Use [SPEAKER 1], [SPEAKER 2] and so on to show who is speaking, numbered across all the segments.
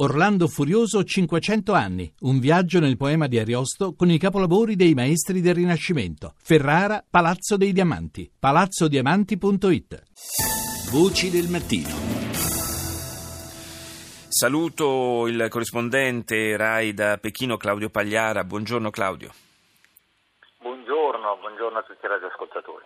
[SPEAKER 1] Orlando Furioso 500 anni, un viaggio nel poema di Ariosto con i capolavori dei maestri del Rinascimento. Ferrara, Palazzo dei Diamanti, palazzodiamanti.it. Voci del mattino.
[SPEAKER 2] Saluto il corrispondente RAI da Pechino Claudio Pagliara. Buongiorno Claudio.
[SPEAKER 3] Buongiorno, buongiorno a tutti i radioascoltatori.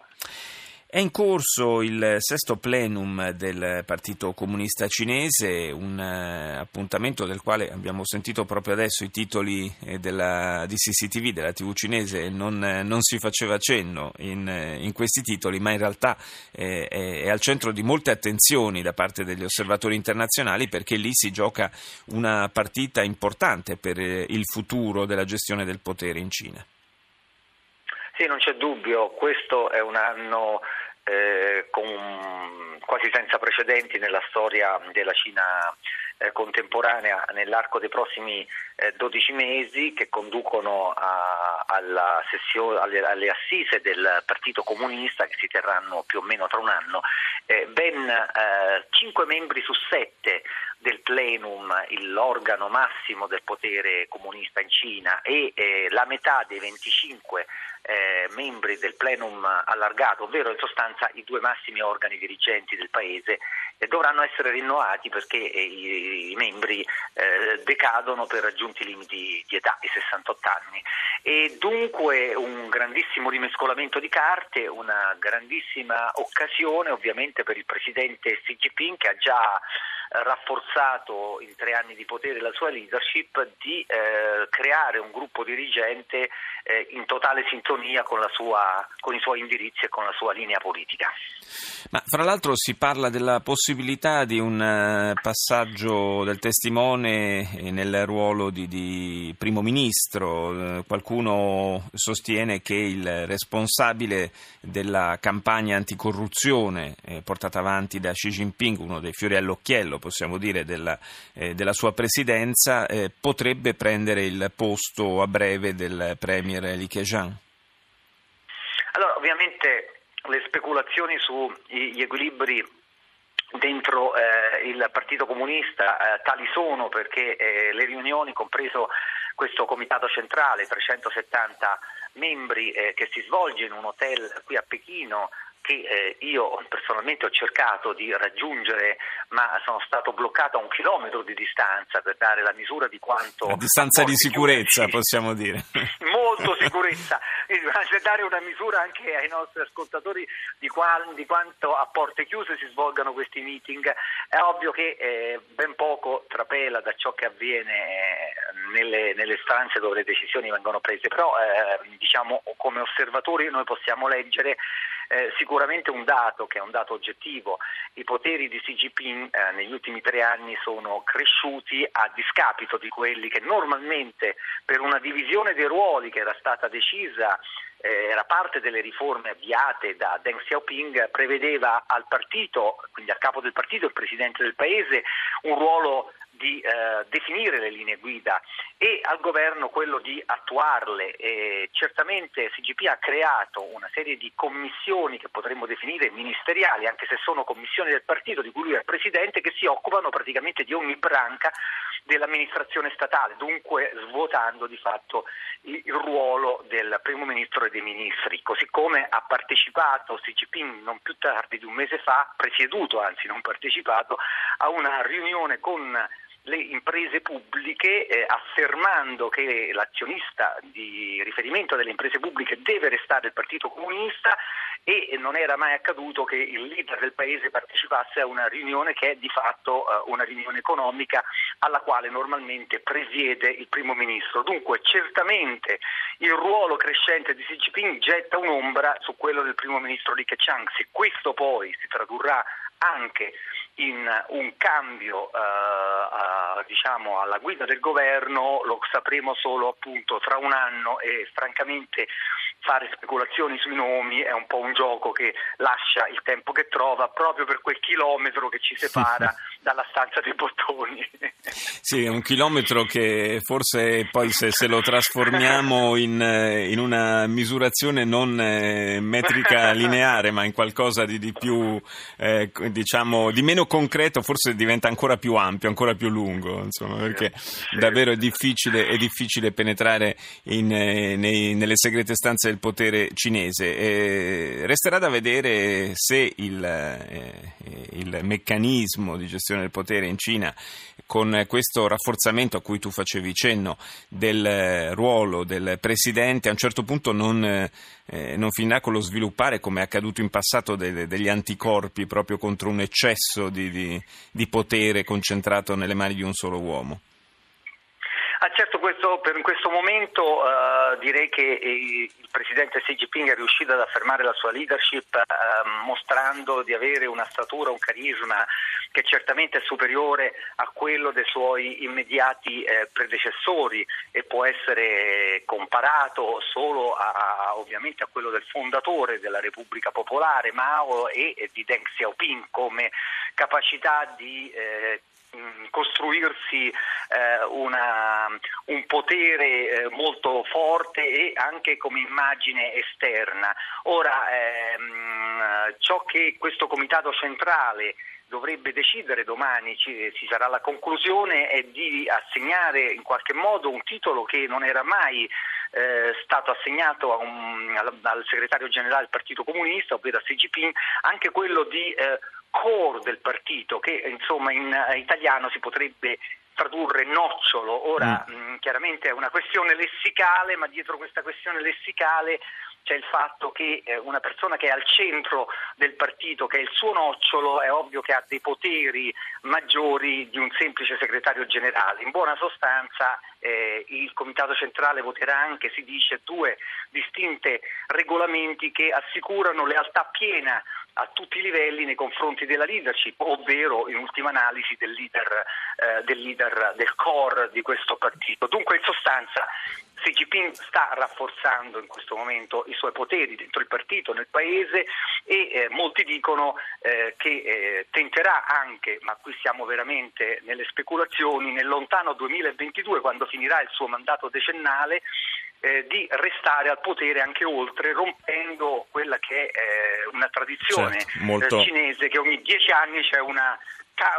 [SPEAKER 2] È in corso il sesto plenum del Partito Comunista Cinese, un uh, appuntamento del quale abbiamo sentito proprio adesso i titoli eh, della, di CCTV, della TV cinese, non, eh, non si faceva cenno in, in, questi titoli, ma in realtà eh, è, è, al centro di molte attenzioni da parte degli osservatori internazionali perché lì si gioca una partita importante per il futuro della gestione del potere in Cina.
[SPEAKER 3] Sì, non c'è dubbio, questo è un anno eh, con, quasi senza precedenti nella storia della Cina contemporanea nell'arco dei prossimi eh, 12 mesi che conducono a, alla sessione, alle, alle, assise del Partito Comunista che si terranno più o meno tra un anno. Eh, ben 5 eh, membri su 7 del plenum, l'organo massimo del potere comunista in Cina e eh, la metà dei 25 eh, membri del plenum allargato, ovvero in sostanza i due massimi organi dirigenti del paese, eh, dovranno essere rinnovati perché eh, i, membri eh, decadono per raggiunti limiti di età, i 68 anni. E dunque un grandissimo rimescolamento di carte, una grandissima occasione ovviamente per il presidente Xi Jinping che ha già rafforzato in tre anni di potere la sua leadership di eh, creare un gruppo dirigente eh, in totale sintonia con, sua, con, i suoi indirizzi e con la sua linea politica.
[SPEAKER 2] Ma fra l'altro si parla della possibilità di un uh, passaggio del testimone nel ruolo di, di primo ministro. Uh, qualcuno sostiene che il responsabile della campagna anticorruzione eh, portata avanti da Xi Jinping, uno dei fiori all'occhiello possiamo dire, della, eh, della sua presidenza, eh, potrebbe prendere il posto a breve del premier Li Keqiang?
[SPEAKER 3] Allora, ovviamente le speculazioni sugli equilibri dentro eh, il Partito Comunista eh, tali sono perché eh, le riunioni, compreso questo comitato centrale, 370 membri eh, che si svolge in un hotel qui a Pechino, che eh, io personalmente ho cercato di raggiungere, ma sono stato bloccato a un chilometro di distanza per dare la misura di quanto...
[SPEAKER 2] A distanza di sicurezza, chiusi. possiamo dire.
[SPEAKER 3] Molto sicurezza, per dare una misura anche ai nostri ascoltatori di, qual, di, quanto a porte chiuse si svolgano questi meeting. È ovvio che eh, ben poco trapela da ciò che avviene eh, nelle, nelle, stanze dove le decisioni vengono prese, però eh, diciamo, come osservatori noi possiamo leggere eh, sicuramente un dato che è un dato oggettivo, i poteri di Xi Jinping eh, negli ultimi tre anni sono cresciuti a discapito di quelli che normalmente per una divisione dei ruoli che era stata decisa eh, era parte delle riforme avviate da Deng Xiaoping, prevedeva al partito, quindi al capo del partito, il presidente del paese, un ruolo di eh, definire le linee guida e al governo quello di attuarle. E certamente CGP ha creato una serie di commissioni che potremmo definire ministeriali, anche se sono commissioni del partito di cui lui è presidente, che si occupano praticamente di ogni branca dell'amministrazione statale, dunque svuotando di fatto il, ruolo del primo ministro e dei ministri, così come ha partecipato Jinping non più tardi di un mese fa, presieduto anzi non partecipato, a una riunione con le imprese pubbliche eh, affermando che l'azionista di riferimento delle imprese pubbliche deve restare il Partito Comunista e non era mai accaduto che il leader del paese partecipasse a una riunione che è di fatto uh, una riunione economica alla quale normalmente presiede il primo ministro. Dunque certamente il ruolo crescente di Xi Jinping getta un'ombra su quello del primo ministro Li Keqiang. Se questo poi si tradurrà anche in un cambio uh, diciamo alla guida del governo lo sapremo solo appunto tra un anno e francamente fare speculazioni sui nomi è un po' un gioco che lascia il tempo che trova proprio per quel chilometro che ci separa dalla stanza dei bottoni.
[SPEAKER 2] Sì, è un chilometro che forse poi se, se lo trasformiamo in, in, una misurazione non eh, metrica lineare, ma in qualcosa di, di più, eh, diciamo, di meno concreto, forse diventa ancora più ampio, ancora più lungo, insomma, perché davvero è difficile, è difficile penetrare in, eh, nei, nelle segrete stanze del potere cinese. E resterà da vedere se il, eh, il meccanismo di gestione del potere in Cina con questo rafforzamento a cui tu facevi cenno del eh, ruolo del presidente a un certo punto non, eh, non finirà con lo sviluppare come è accaduto in passato delle, degli anticorpi proprio contro un eccesso di, di, di potere concentrato nelle mani di un solo uomo.
[SPEAKER 3] Questo, per questo momento uh, direi che il presidente Xi Jinping è riuscito ad affermare la sua leadership uh, mostrando di avere una statura, un carisma che certamente è superiore a quello dei suoi immediati eh, predecessori e può essere comparato solo a, ovviamente a quello del fondatore della Repubblica Popolare Mao e, e di Deng Xiaoping come capacità di eh, costruirsi eh, una, un potere eh, molto forte e anche come immagine esterna. Ora, ehm, ciò che questo comitato centrale dovrebbe decidere domani, ci, ci, sarà la conclusione, è di assegnare in qualche modo un titolo che non era mai eh, stato assegnato un, al, al, segretario generale del Partito Comunista, ovvero a Xi Jinping, anche quello di eh, core del partito, che insomma in uh, italiano si potrebbe tradurre nocciolo. Ora mm. mh, chiaramente è una questione lessicale, ma dietro questa questione lessicale c'è il fatto che eh, una persona che è al centro del partito, che è il suo nocciolo, è ovvio che ha dei poteri maggiori di un semplice segretario generale. In buona sostanza eh, il Comitato Centrale voterà anche, si dice, due distinte regolamenti che assicurano lealtà piena a tutti i livelli nei confronti della leadership, ovvero in ultima analisi del leader, eh, del, leader del core di questo partito. Dunque in sostanza Xi Jinping sta rafforzando in questo momento i suoi poteri dentro il partito, nel paese e eh, molti dicono eh, che eh, tenterà anche, ma qui siamo veramente nelle speculazioni, nel lontano 2022 quando finirà il suo mandato decennale eh, di restare al potere anche oltre, rompendo quella che è una tradizione certo, molto... Eh, cinese che ogni dieci anni c'è una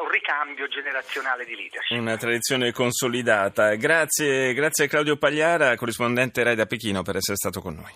[SPEAKER 3] un ricambio generazionale di leadership.
[SPEAKER 2] Una tradizione consolidata. Grazie, grazie a Claudio Pagliara, corrispondente Rai da Pechino, per essere stato con noi.